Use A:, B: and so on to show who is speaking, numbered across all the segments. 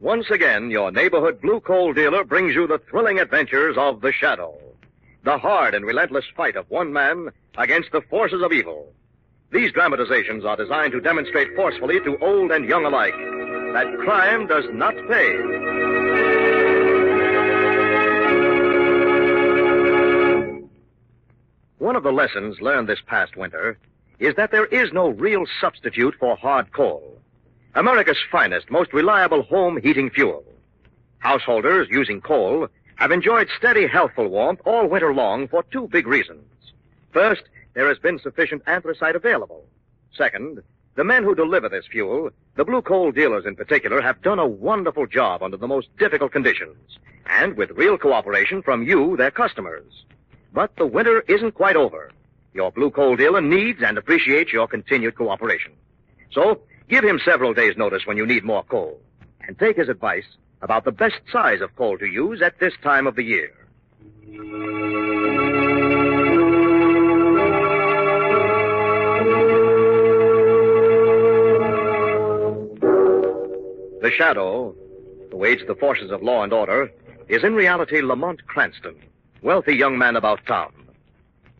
A: Once again, your neighborhood blue coal dealer brings you the thrilling adventures of the Shadow. The hard and relentless fight of one man against the forces of evil. These dramatizations are designed to demonstrate forcefully to old and young alike that crime does not pay. One of the lessons learned this past winter is that there is no real substitute for hard coal. America's finest, most reliable home heating fuel. Householders using coal have enjoyed steady, healthful warmth all winter long for two big reasons. First, there has been sufficient anthracite available. Second, the men who deliver this fuel, the blue coal dealers in particular, have done a wonderful job under the most difficult conditions, and with real cooperation from you, their customers. But the winter isn't quite over. Your blue coal dealer needs and appreciates your continued cooperation. So, give him several days' notice when you need more coal, and take his advice about the best size of coal to use at this time of the year. The Shadow, who aids the forces of law and order, is in reality Lamont Cranston, wealthy young man about town.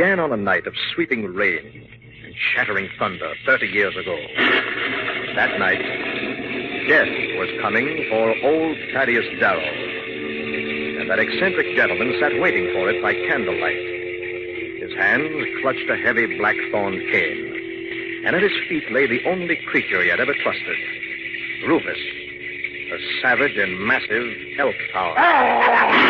A: Began on a night of sweeping rain and shattering thunder 30 years ago. That night, death was coming for old Thaddeus Darrow. And that eccentric gentleman sat waiting for it by candlelight. His hands clutched a heavy blackthorn cane. And at his feet lay the only creature he had ever trusted Rufus, a savage and massive elk tower. Ah!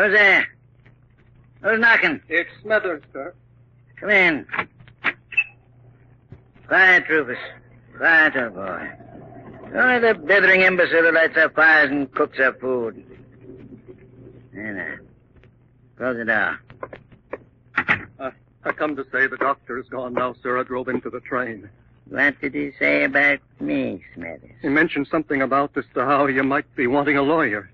B: Who's there? Who's knocking?
C: It's Smithers, sir.
B: Come in. Quiet, Rufus. Quiet, old boy. Only the blithering imbecile who lights our fires and cooks our food. There now. Close the door.
C: Uh, I come to say the doctor is gone now, sir. I drove into the train.
B: What did he say about me, Smithers?
C: He mentioned something about as to how you might be wanting a lawyer.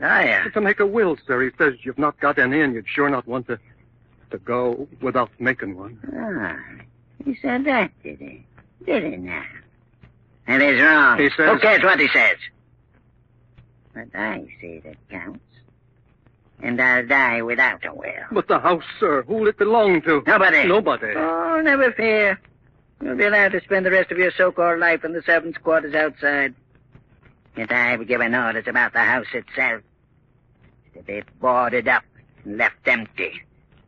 B: Lawyer?
C: To make a will, sir. He says you've not got any and you'd sure not want to to go without making one.
B: Ah, he said that, did he? Did he now? And he's wrong.
C: He says-
B: Who cares what he says? But I say that counts. And I'll die without a will.
C: But the house, sir, who'll it belong to?
B: Nobody.
C: Nobody.
B: Oh, never fear. You'll be allowed to spend the rest of your so-called life in the servants' quarters outside. Yet I've given orders about the house itself. To be boarded up and left empty.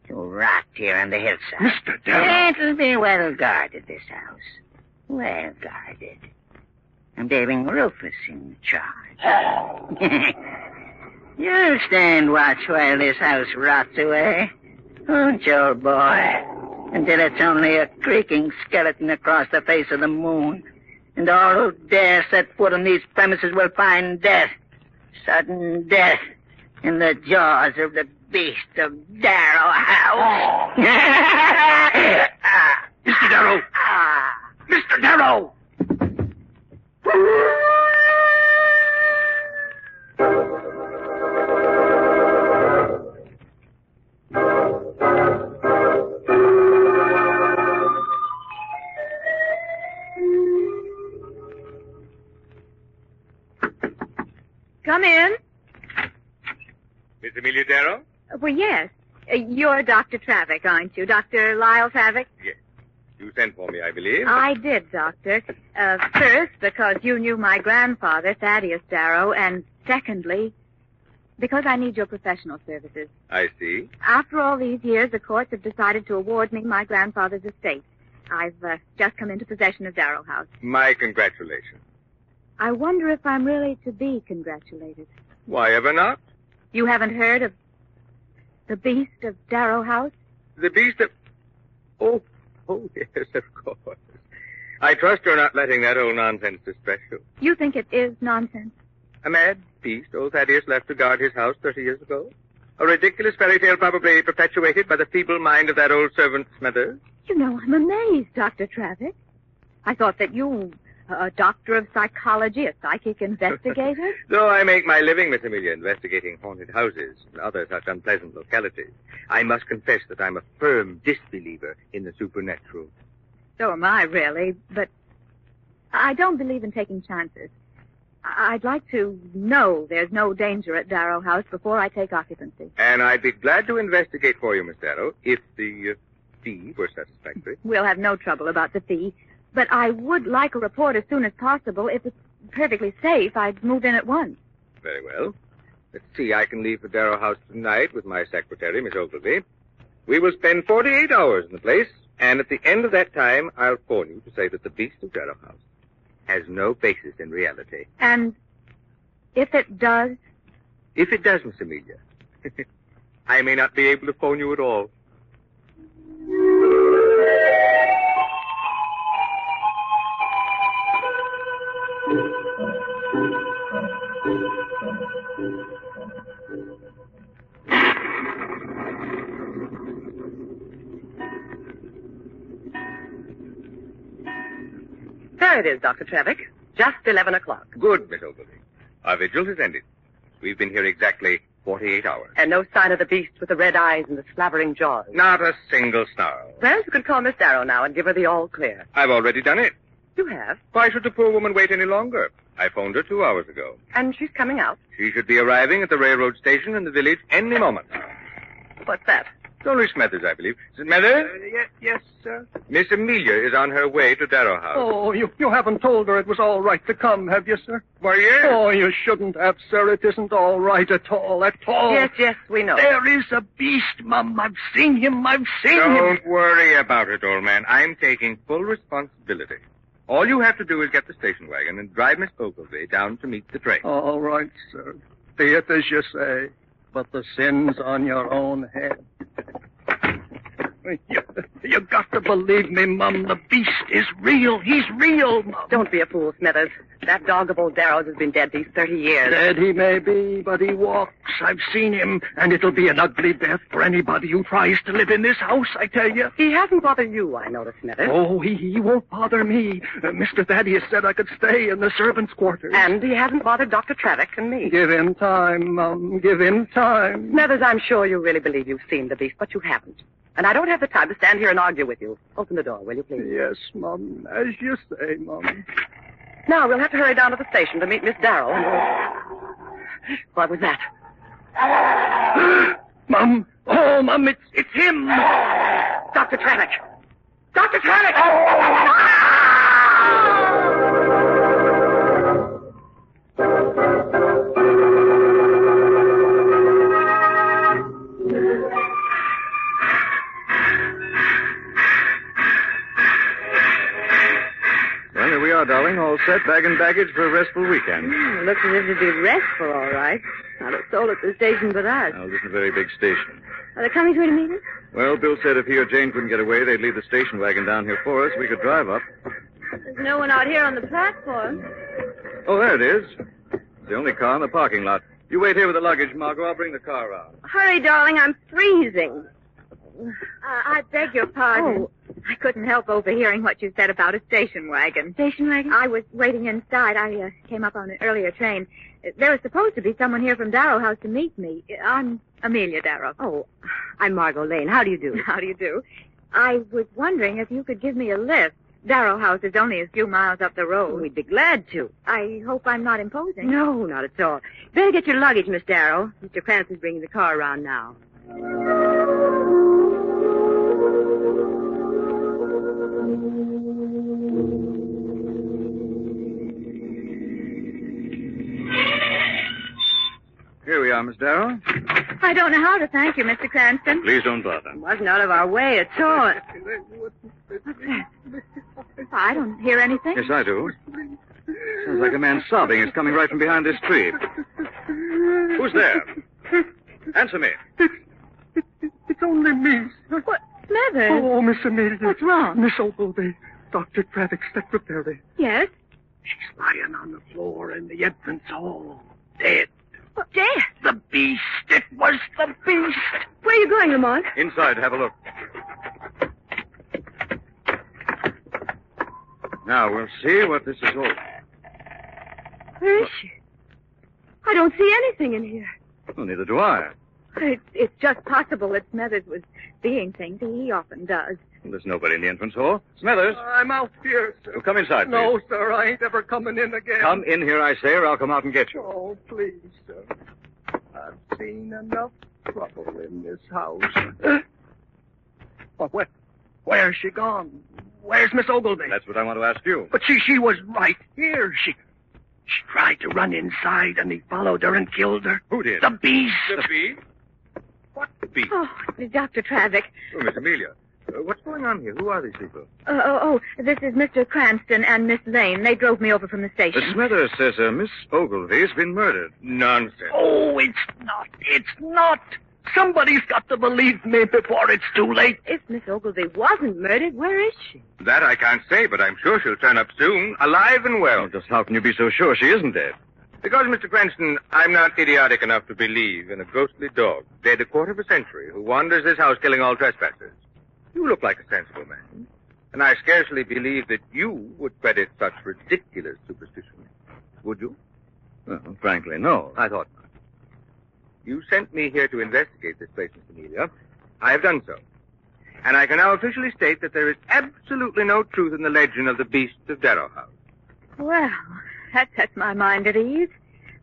B: To rot here on the hillside.
C: Mr. Darrow.
B: It'll be well guarded, this house. Well guarded. I'm leaving Rufus in charge. You'll stand watch while this house rots away. Won't you, old boy? Until it's only a creaking skeleton across the face of the moon. And all who dare set foot on these premises will find death. Sudden death in the jaws of the beast of Darrow House.
C: Mr. Darrow! Ah. Mr. Darrow!
D: Come in.
E: Miss Amelia Darrow?
D: Uh, Well, yes. Uh, you're Dr. Travick, aren't you? Dr. Lyle Travick?
E: Yes. You sent for me, I believe.
D: I did, Doctor. Uh, first, because you knew my grandfather, Thaddeus Darrow, and secondly, because I need your professional services.
E: I see.
D: After all these years, the courts have decided to award me my grandfather's estate. I've uh, just come into possession of Darrow House.
E: My congratulations.
D: I wonder if I'm really to be congratulated.
E: Why ever not?
D: You haven't heard of the beast of Darrow House?
E: The beast of... Oh, oh, yes, of course. I trust you're not letting that old nonsense distress you.
D: You think it is nonsense?
E: A mad beast old Thaddeus left to guard his house 30 years ago? A ridiculous fairy tale probably perpetuated by the feeble mind of that old servant Smithers?
D: You know, I'm amazed, Dr. Travick. I thought that you, a doctor of psychology, a psychic investigator.
E: Though I make my living, Miss Amelia, investigating haunted houses and other such unpleasant localities, I must confess that I'm a firm disbeliever in the supernatural.
D: so am I, really, but I don't believe in taking chances. I'd like to know there's no danger at Darrow House before I take occupancy.
E: And I'd be glad to investigate for you, Miss Darrow, if the uh, fee were satisfactory.
D: We'll have no trouble about the fee, but I would like a report as soon as possible. If it's perfectly safe, I'd move in at once.
E: Very well. Let's see, I can leave for Darrow House tonight with my secretary, Miss Ogilvy. We will spend 48 hours in the place, and at the end of that time, I'll phone you to say that the beast of Darrow House has no basis in reality.
D: And if it does,
E: If it does, Miss Amelia, I may not be able to phone you at all.
F: There it is, Dr. Travick. Just 11 o'clock.
E: Good, Miss Ogilvy. Our vigil has ended. We've been here exactly 48 hours.
F: And no sign of the beast with the red eyes and the slavering jaws.
E: Not a single snarl.
F: Well, you can call Miss Darrow now and give her the all clear.
E: I've already done it.
F: You have.
E: Why should the poor woman wait any longer? I phoned her two hours ago.
F: And she's coming out.
E: She should be arriving at the railroad station in the village any moment.
F: What's that?
E: It's only Smithers, I believe. Smithers?
C: Uh, yes, yes, sir.
E: Miss Amelia is on her way to Darrow House.
C: Oh, you, you haven't told her it was all right to come, have you, sir?
E: Why, yes.
C: Oh, you shouldn't have, sir. It isn't all right at all, at all.
F: Yes, yes, we know.
C: There is a beast, Mum. I've seen him. I've seen him.
E: Don't worry about it, old man. I'm taking full responsibility. All you have to do is get the station wagon and drive Miss Ogilvy down to meet the train.
C: All right, sir. Be it as you say, but the sin's on your own head. You, you got to believe me, Mum. The beast is real. He's real, Mum.
F: Don't be a fool, Smithers. That dog of old Darrow's has been dead these 30 years.
C: Dead he may be, but he walks. I've seen him, and it'll be an ugly death for anybody who tries to live in this house, I tell you.
F: He hasn't bothered you, I noticed, Smithers.
C: Oh, he, he won't bother me. Uh, Mr. Thaddeus said I could stay in the servants' quarters.
F: And he hasn't bothered Dr. Travick and me.
C: Give him time, Mum. Give him time.
F: Smithers, I'm sure you really believe you've seen the beast, but you haven't. And I don't have the time to stand here and argue with you. Open the door, will you, please?
C: Yes, Mum. As you say, Mum.
F: Now, we'll have to hurry down to the station to meet Miss Darrow. And... What was that?
C: Mum. Oh, Mum, it's, it's him.
F: Dr. Travick! Dr. Travick!
E: Oh! Set, bag and baggage for a restful weekend.
D: looks as if it'd be restful, all right. Not a soul at the station but us.
E: Oh, this is a very big station.
D: Are they coming through to meet us?
E: Well, Bill said if he or Jane couldn't get away, they'd leave the station wagon down here for us. We could drive up.
D: There's no one out here on the platform.
G: Oh, there it is. It's the only car in the parking lot. You wait here with the luggage, Margot. I'll bring the car around.
H: Hurry, darling, I'm freezing.
D: Uh, I beg your pardon. I couldn't help overhearing what you said about a station wagon.
H: Station wagon?
D: I was waiting inside. I uh, came up on an earlier train. There was supposed to be someone here from Darrow House to meet me. I'm Amelia Darrow.
H: Oh, I'm Margot Lane. How do you do?
D: How do you do? I was wondering if you could give me a lift. Darrow House is only a few miles up the road.
H: We'd be glad to.
D: I hope I'm not imposing.
H: No, not at all. Better get your luggage, Miss Darrow. Mr. Cranston's bringing the car around now.
G: Are, Miss Darrow.
D: I don't know how to thank you, Mr. Cranston.
G: Please don't bother.
H: Wasn't out of our way at all.
D: I don't hear anything.
G: Yes, I do. Sounds like a man sobbing. It's coming right from behind this tree. Who's there? Answer me.
C: It's only me.
D: What? Smithers?
C: Oh, oh, Miss Amelia.
D: What's wrong?
C: Miss Ogilvy, Dr. Travick's secretary.
D: Yes?
C: She's lying on the floor in the entrance hall. Dead. The beast. It was the beast.
H: Where are you going, Lamont?
G: Inside, have a look. Now, we'll see what this is all.
H: Where is she? I don't see anything in here.
G: Well, neither do I.
D: It's, it's just possible that Smithers was seeing things. He often does.
G: There's nobody in the entrance hall. Smithers, uh,
C: I'm out here, sir.
G: well, come inside, please.
C: No, sir, I ain't ever coming in again.
G: Come in here, I say, or I'll come out and get you.
C: Oh, please, sir. I've seen enough trouble in this house. Well, where, where's she gone? Where's Miss Ogilvy?
G: That's what I want to ask you.
C: But she, she was right here. She, she tried to run inside, and he followed her and killed her.
G: Who did?
C: The beast.
G: The beast? What beast?
D: Oh, Dr. Travick.
G: Oh, Miss Amelia. Uh, what's going on here? Who are these people?
D: Uh, oh, oh, this is Mr. Cranston and Miss Lane. They drove me over from the station.
G: The Smithers says uh, Miss Ogilvy's been murdered. Nonsense.
C: Oh, it's not. It's not. Somebody's got to believe me before it's too late.
H: If Miss Ogilvy wasn't murdered, where is she?
E: That I can't say, but I'm sure she'll turn up soon, alive and well.
G: Well, just how can you be so sure she isn't dead?
E: Because, Mr. Cranston, I'm not idiotic enough to believe in a ghostly dog, dead a quarter of a century, who wanders this house killing all trespassers. You look like a sensible man, and I scarcely believe that you would credit such ridiculous superstition. Would you?
G: Well, frankly, no.
E: I thought not. You sent me here to investigate this place, Miss Amelia. I have done so. And I can now officially state that there is absolutely no truth in the legend of the beast of Darrow House.
D: Well, that sets my mind at ease.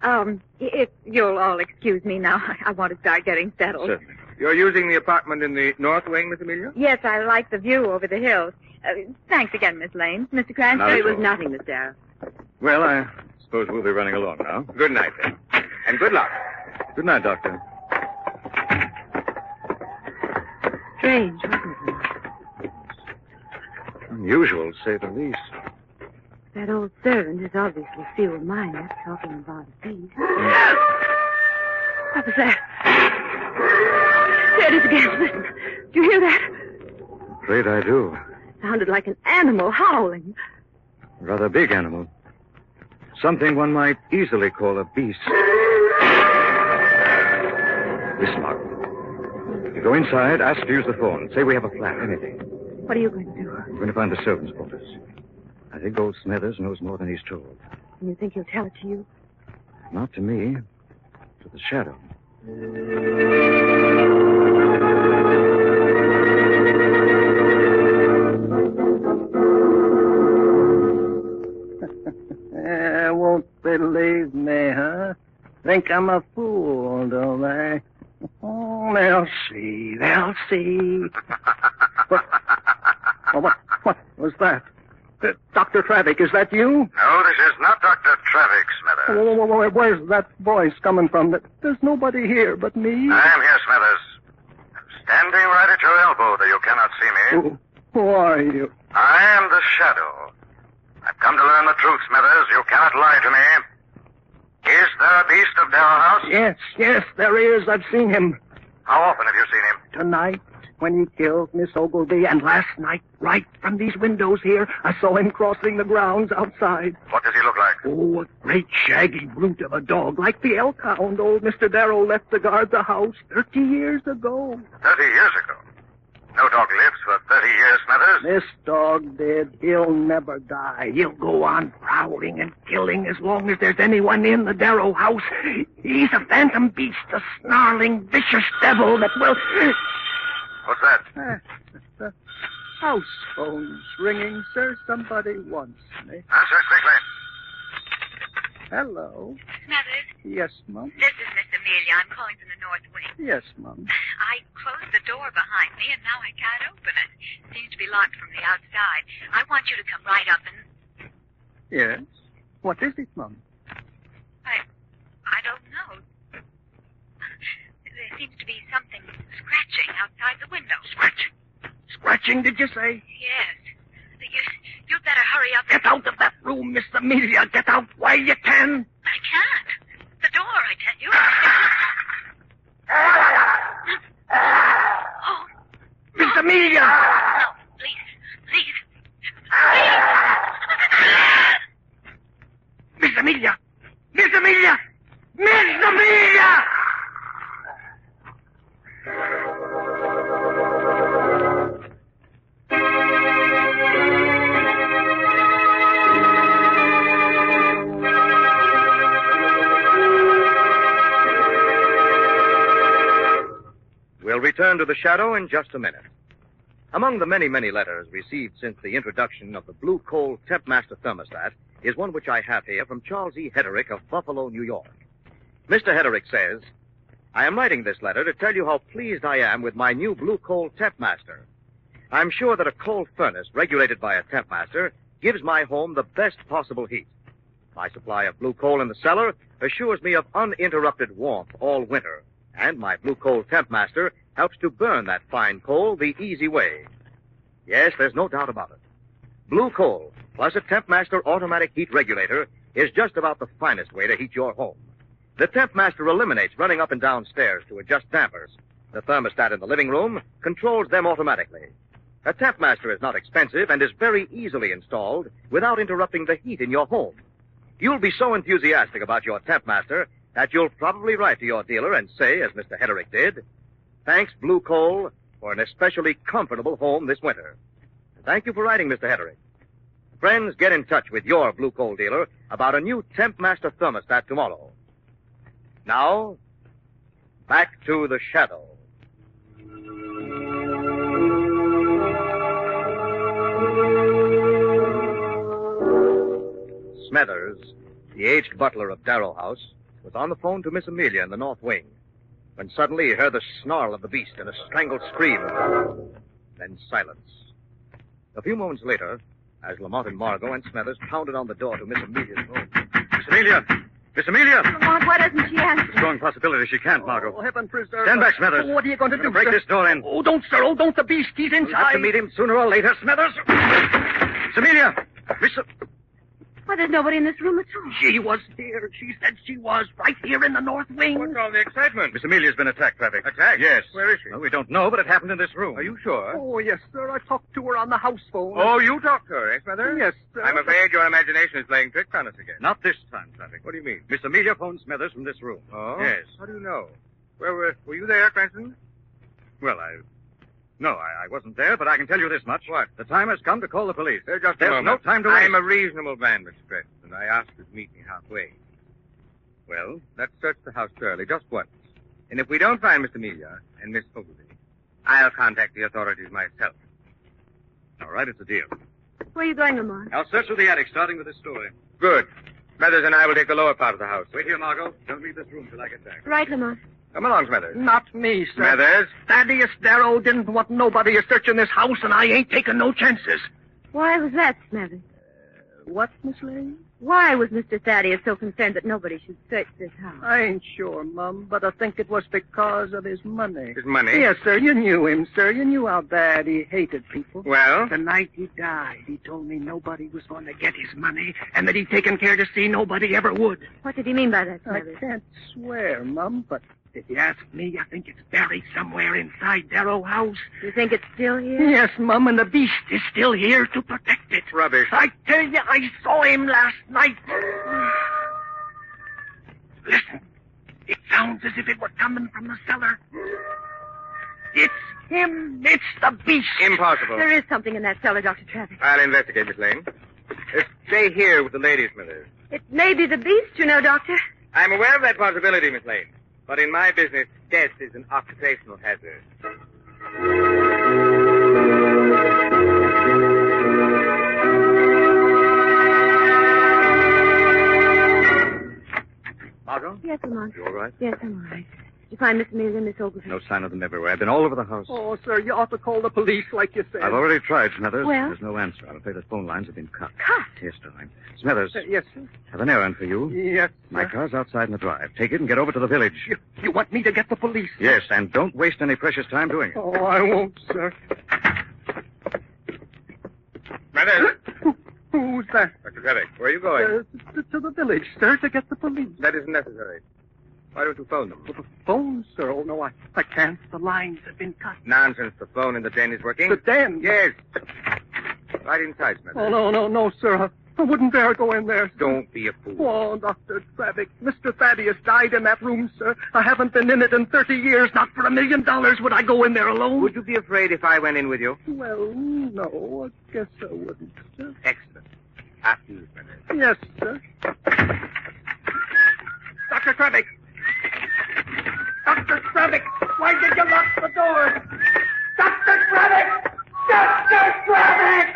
D: Um, if you'll all excuse me now, I want to start getting settled.
G: Certainly.
E: You're using the apartment in the north wing, Miss Amelia?
D: Yes, I like the view over the hills. Uh, thanks again, Miss Lane. Mr. Cranston?
H: It was nothing, Miss Darrow.
G: Well, I suppose we'll be running along now.
E: Good night, then. And good luck.
G: Good night, Doctor.
H: Strange, wasn't it?
G: Unusual, to say the least.
H: That old servant is obviously feeble-minded, talking about a beast. What was that? There it is again. Listen. Do you hear that?
G: Afraid I do.
H: Sounded like an animal howling.
G: Rather big animal. Something one might easily call a beast. Listen, Margaret. You go inside, ask to use the phone. Say we have a flat, anything.
H: What are you going to do?
G: I'm going to find the servants' quarters. I think old Smithers knows more than he's told.
H: And you think he'll tell it to you?
G: Not to me, to the shadow.
C: Think I'm a fool, don't they? Oh, they'll see. They'll see. what, oh, what? What was that? Uh, Dr. Travick, is that you?
E: No, this is not Dr. Travick, Smithers.
C: Wh- wh- wh- Where's that voice coming from? There's nobody here but me.
E: I am here, Smithers. I'm standing right at your elbow, though you cannot see me.
C: Who, who are you?
E: I am the Shadow. I've come to learn the truth, Smithers. You cannot lie to me. Is there a beast of Darrow House?
C: Yes, yes, there is. I've seen him
E: How often have you seen him?
C: tonight when he killed Miss Ogilvy, and last night, right from these windows here, I saw him crossing the grounds outside.
E: What does he look like?
C: Oh, a great shaggy brute of a dog, like the elk hound old Mr. Darrow left to guard the house 30 years ago.
E: Thirty years ago. No dog lives for thirty years, Smithers.
C: This dog did. He'll never die. He'll go on prowling and killing as long as there's anyone in the Darrow house. He's a phantom beast, a snarling, vicious devil that will...
E: What's that?
C: Uh, the house phone's ringing, sir. Somebody wants me.
E: Answer quickly.
C: Hello.
D: Smithers,
C: Yes, Mum.
D: this is Miss Amelia. I'm calling from the North Wing.
C: Yes, Mum.
D: I closed the door behind me, and now I can't open it. Seems to be locked from the outside. I want you to come right up and...
C: Yes. What is it, Mum?
D: I... I don't know. There seems to be something scratching outside the window.
C: Scratching. Scratching, did you say?
D: Yes. You, you'd better hurry up.
C: Get out of that room, Miss Amelia. Get out while you can.
A: To the shadow in just a minute. Among the many, many letters received since the introduction of the Blue Coal Tempmaster thermostat is one which I have here from Charles E. Hederick of Buffalo, New York. Mr. Hederick says, I am writing this letter to tell you how pleased I am with my new Blue Coal Tempmaster. I'm sure that a coal furnace regulated by a Tempmaster gives my home the best possible heat. My supply of blue coal in the cellar assures me of uninterrupted warmth all winter, and my blue coal Tempmaster helps to burn that fine coal the easy way. Yes, there's no doubt about it. Blue coal plus a Tempmaster automatic heat regulator is just about the finest way to heat your home. The Tempmaster eliminates running up and down stairs to adjust dampers. The thermostat in the living room controls them automatically. A Tempmaster is not expensive and is very easily installed without interrupting the heat in your home. You'll be so enthusiastic about your Tempmaster that you'll probably write to your dealer and say, as Mr. Hederick did, thanks Blue Coal for an especially comfortable home this winter. Thank you for writing, Mr. Hederick. Friends, get in touch with your Blue Coal dealer about a new Tempmaster thermostat tomorrow. Now, back to the shadow. Smithers, the aged butler of Darrow House, was on the phone to Miss Amelia in the North Wing when suddenly he heard the snarl of the beast and a strangled scream. Then silence. A few moments later, as Lamont and Margot and Smithers pounded on the door to Miss Amelia's room.
G: Miss Amelia! Miss Amelia!
D: Lamont, why doesn't she answer?
G: Strong possibility she can't, Margot.
C: Oh, heaven preserve
G: Stand
C: us.
G: back, Smithers.
C: Oh, what are you going to
G: We're
C: do,
G: break
C: sir?
G: this door in.
C: Oh, don't, sir. Oh, don't. The beast. He's inside.
G: We'll have to meet him sooner or later, Smithers. Miss Amelia! Miss...
D: Why, there's nobody in this room at all.
C: She was here. She said she was right here in the North Wing.
E: What's all the excitement?
G: Miss Amelia's been attacked, Travick.
E: Attacked?
G: Yes.
E: Where is she?
G: Well, we don't know, but it happened in this room.
E: Are you sure?
C: Oh, yes, sir. I talked to her on the house phone.
E: Oh, you talked to her, eh, Smithers?
C: Yes, sir.
E: I'm afraid your imagination is playing tricks on us again.
G: Not this time, Travick.
E: What do you mean?
G: Miss Amelia phoned Smithers from this room.
E: Oh?
G: Yes.
E: How do you know? Where were, were you there, Cranston?
G: Well, I... No, I, I wasn't there, but I can tell you this much.
E: What?
G: The time has come to call the police.
E: Uh, just
G: There's no time to waste.
E: I'm a reasonable man, Mr. Cranston. I asked you to meet me halfway. Well, let's search the house thoroughly, just once. And if we don't find Mr. Amelia and Miss Ogilvy, I'll contact the authorities myself.
G: All right, it's a deal.
D: Where are you going, Lamont?
G: I'll search through the attic, starting with this story.
E: Good. Smithers and I will take the lower part of the house.
G: Wait here, Margot. Don't leave this room till I get back.
D: Right, Lamont.
E: Come along, Smithers.
C: Not me, sir.
E: Smithers?
C: Thaddeus Darrow didn't want nobody a searching this house, and I ain't taking no chances.
D: Why was that, Smithers?
C: Uh, what, Miss Lane?
D: Why was Mr. Thaddeus so concerned that nobody should search this house?
C: I ain't sure, Mum, but I think it was because of his money.
E: His money?
C: Yes, sir. You knew him, sir. You knew how bad he hated people.
E: Well?
C: The night he died, he told me nobody was going to get his money and that he'd taken care to see nobody ever would.
D: What did he mean by that,
C: I can't swear, Mum, but If you ask me, I think it's buried somewhere inside Darrow House.
D: You think it's still here?
C: Yes, Mum, and the beast is still here to protect it.
E: Rubbish.
C: I tell you, I saw him last night. Listen, it sounds as if it were coming from the cellar. It's him. It's the beast.
E: Impossible.
D: There is something in that cellar, Dr. Travick.
E: I'll investigate, Miss Lane. Uh, stay here with the ladies, Smithers.
D: It may be the beast, you know, Doctor.
E: I'm aware of that possibility, Miss Lane. But in my business, death is an occupational hazard.
G: Margot?
D: Yes, Lamont.
G: You all right?
D: Yes, I'm all right. Did you find Miss Amelia and Miss Ogilvy?
G: No sign of them everywhere. I've been all over the house.
C: Oh, sir, you ought to call the police like you said.
G: I've already tried, Smithers.
D: Well?
G: There's no answer. I'm afraid the phone lines have been cut.
D: Cut?
G: Yes, darling. Smithers,
C: Uh, yes, sir.
G: have an errand for you.
C: Yes,
G: My car's outside in the drive. Take it and get over to the village.
C: You, you want me to get the police? sir?
G: Yes, and don't waste any precious time doing it.
C: Oh, I won't, sir.
E: Smithers!
C: Who's that?
E: Dr. Travick, where are you going?
C: Uh, to, to the village, sir, to get the police.
E: That isn't necessary. Why don't you phone them?
C: The phone, sir. Oh, no, I, I can't. The lines have been cut.
E: Nonsense. The phone in the den is working.
C: The den?
E: Yes. Right inside, Smithers.
C: Oh, no, no, no, sir. I, I wouldn't dare go in there. sir.
E: Don't be a fool.
C: Oh, Dr. Travick, Mr. Thaddeus died in that room, sir. I haven't been in it in 30 years. Not for a million dollars would I go in there alone.
E: Would you be afraid if I went in with you?
C: Well, no, I guess I wouldn't, sir.
E: Excellent. After you, Smithers.
C: Yes, sir. Dr. Travick! Dr. Travick! Why did you lock the door? Dr. Travick! Dr. Travick!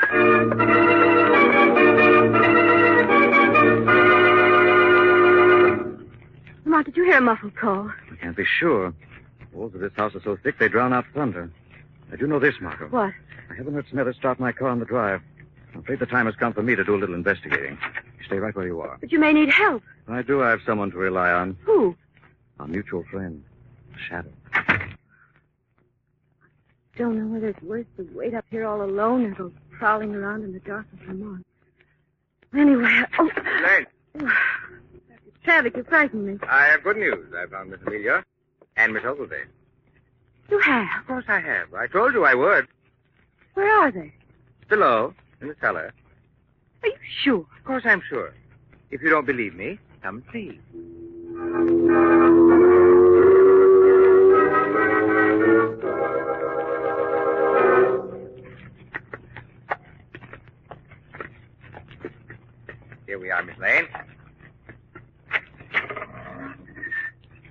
D: Lamont, did you hear a muffled call?
G: I can't be sure. The walls of this house are so thick they drown out thunder. I do know this, Margot.
D: What?
G: I haven't heard Smithers start my car on the drive. I'm afraid the time has come for me to do a little investigating. You stay right where you are.
D: But you may need help.
G: I do have someone to rely on.
D: Who?
G: Our mutual friend, Shadow.
D: Don't know whether it's worth to wait up here all alone or go prowling around in the dark with Lamont. Anyway, I- oh,
E: Lane,
D: Travick, you frightened me.
E: I have good news. I found Miss Amelia and Miss Ogilvy.
D: You have.
E: Of course I have. I told you I would.
D: Where are they?
E: Below, in the cellar.
D: Are you sure?
E: Of course I'm sure. If you don't believe me, come and see. Lane.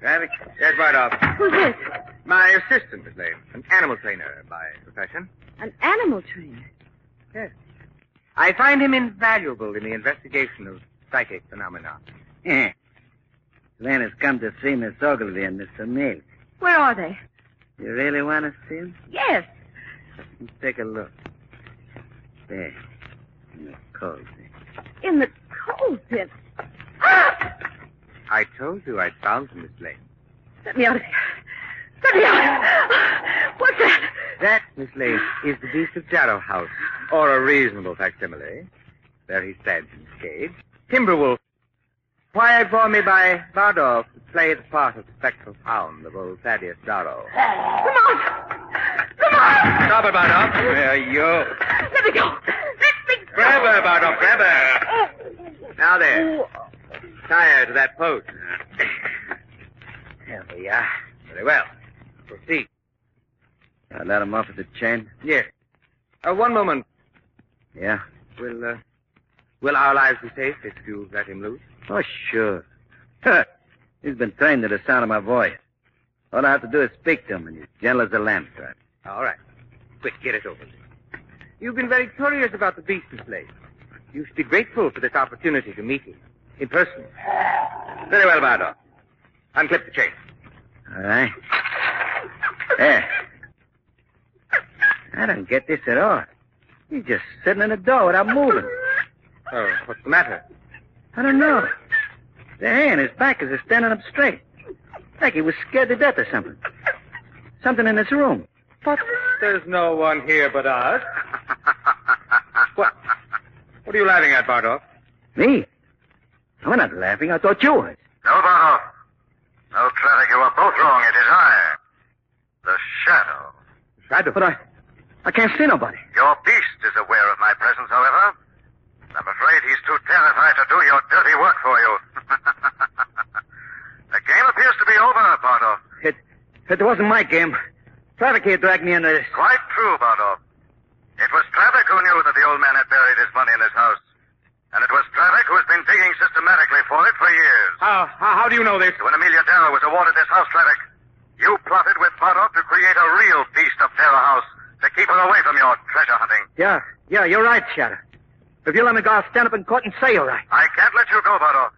E: Travick. Yes, right off.
D: Who's this?
E: My assistant, Miss Lane. An animal trainer by profession.
D: An animal trainer.
E: Yes. I find him invaluable in the investigation of psychic phenomena.
B: Yeah. Glenn has come to see Miss Ogilvy and Mr. Mills.
D: Where are they?
B: You really want to see him?
D: Yes.
B: Let's take a look. There. In the cozy.
D: In the coal pit. Ah!
E: I told you I'd found him, Miss Lane.
D: Let me out of here. Let me out. What's that?
E: That, Miss Lane, is the beast of Darrow House, or a reasonable facsimile. There he stands in his cage. Timberwolf. Wired for me by Bardolph to play the part of the spectral hound of old Thaddeus Darrow.
D: Come on. Come on.
E: Stop it, Bardolph. are you.
D: Let me go. Let me go.
E: Grab her, Bardolph, grab her. Now there. Tie her to that post. There we are. Very well. Proceed.
B: I let him off at the chain?
E: Yes. Uh, one moment.
B: Yeah.
E: Will, uh, will our lives be safe if you let him loose?
B: Oh, sure. He's been trained to the sound of my voice. All I have to do is speak to him, and he's gentle as a lamb trap.
E: All right. Quick, get it over with. You've been very curious about the beast place. You should be grateful for this opportunity to meet him in person. Very well, Bardo. Unclip the chain.
B: All right. There. I don't get this at all. He's just sitting in the door without moving.
E: Oh, what's the matter?
B: I don't know. The hair on his back is standing up straight. Like he was scared to death or something. Something in this room.
E: But there's no one here but us. Are you laughing at, Bardo?
B: Me? I'm not laughing. I thought you was.
A: No, Bardo. No Travick. You are both
I: wrong. It is I, the Shadow.
B: Shadow? But I, I can't see nobody.
I: Your beast is aware of my presence, however. I'm afraid he's too terrified to do your dirty work for you. the game appears to be over, Bardolph.
B: It, it wasn't my game. Travick here dragged me into this.
I: Quite true, Bardolph. It was Travick who knew that the old man had money in this house. And it was Travick who's been digging systematically for it for years.
E: How, how, how do you know this?
I: When Amelia Darrow was awarded this house, Travick, you plotted with Bardolph to create a real beast of Darrow House to keep her away from your treasure hunting.
B: Yeah, yeah, you're right, Shadow. If you let me go, I'll stand up in court and say you're right.
I: I can't let you go, Bardolph.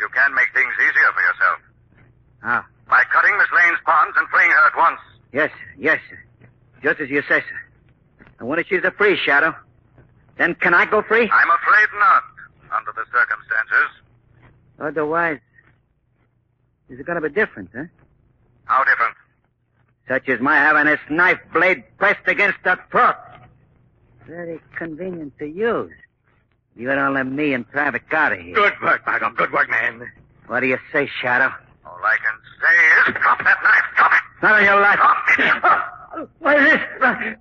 I: You can make things easier for yourself.
B: Ah,
I: By cutting Miss Lane's bonds and freeing her at once.
B: yes, yes. Just as you say, sir. And when she's a free, Shadow, then can I go free?
I: I'm afraid not, under the circumstances.
B: Otherwise, is it going to be different, huh?
I: How different?
B: Such as my having this knife blade pressed against the throat. Very convenient to use. You don't let me and private out of here.
E: Good work, Bardolph. Good work, man.
B: What do you say, Shadow?
I: All I can say is drop that knife. Drop it.
B: Not on your life.
I: Drop it.
B: Oh, what is this?
I: Drop it.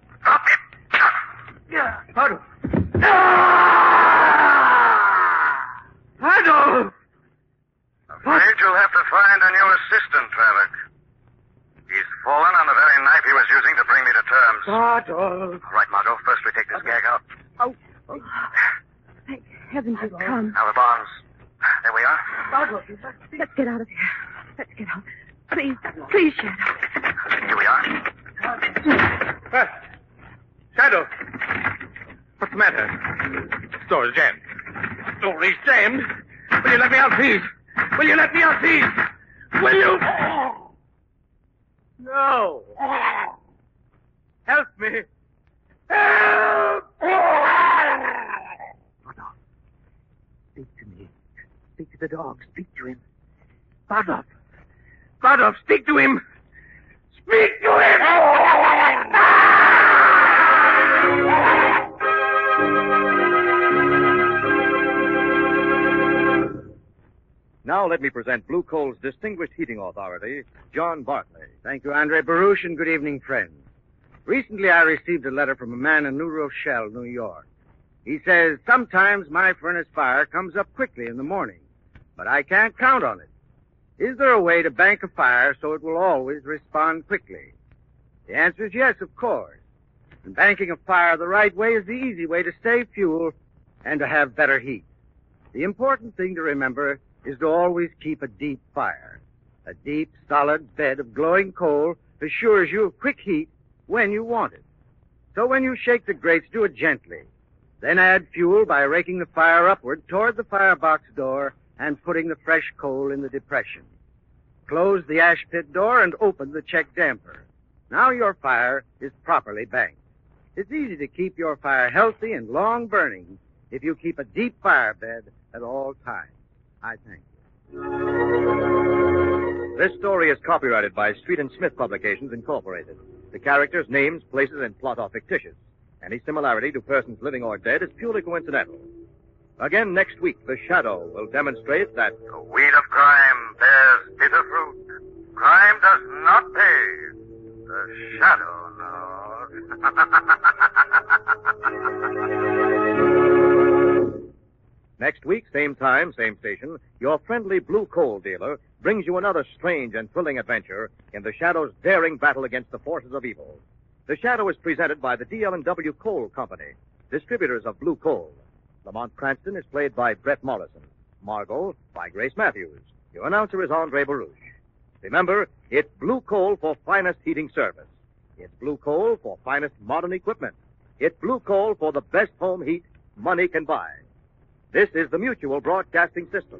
B: Yeah. Shadow. Shadow!
I: Afraid you'll have to find a new assistant, Travick. He's fallen on the very knife he was using to bring me to terms.
B: Shadow.
I: All right, Margot. First we take this gag out.
H: Oh, thank heavens you've come.
I: Now the bonds. There we are.
H: Let's get out of here. Let's get out. Please, please, Shadow.
I: Here we are.
E: Uh, Shadow. What's the matter? Door is jammed. Door is jammed. Will you let me out, please? Will you let me out, please? Will you? No. Help me. Help!
B: Speak to me. Speak to the dog. Speak to him.
E: Bardolph. Bardolph, speak to him. Speak to him!
I: Now let me present Blue Coal's distinguished heating authority, John Barclay.
B: Thank you, Andre Baruch, and good evening, friends. Recently, I received a letter from a man in New Rochelle, New York. He says, sometimes my furnace fire comes up quickly in the morning, but I can't count on it. Is there a way to bank a fire so it will always respond quickly? The answer is yes, of course. And banking a fire the right way is the easy way to save fuel and to have better heat. The important thing to remember is to always keep a deep fire. A deep, solid bed of glowing coal assures you of quick heat when you want it. So when you shake the grates, do it gently. Then add fuel by raking the fire upward toward the firebox door and putting the fresh coal in the depression. Close the ash pit door and open the check damper. Now your fire is properly banked. It's easy to keep your fire healthy and long burning if you keep a deep fire bed at all times. I thank you.
I: This story is copyrighted by Street and Smith Publications, Incorporated. The characters, names, places, and plot are fictitious. Any similarity to persons living or dead is purely coincidental. Again next week, The Shadow will demonstrate that the weed of crime bears bitter fruit. Crime does not pay. The Shadow knows. Next week, same time, same station, your friendly blue coal dealer brings you another strange and thrilling adventure in the Shadow's daring battle against the forces of evil. The Shadow is presented by the DL&W Coal Company, distributors of blue coal. Lamont Cranston is played by Bret Morrison. Margot by Grace Matthews. Your announcer is Andre Baruch. Remember, it's blue coal for finest heating service. It's blue coal for finest modern equipment. It's blue coal for the best home heat money can buy. This is the Mutual Broadcasting System.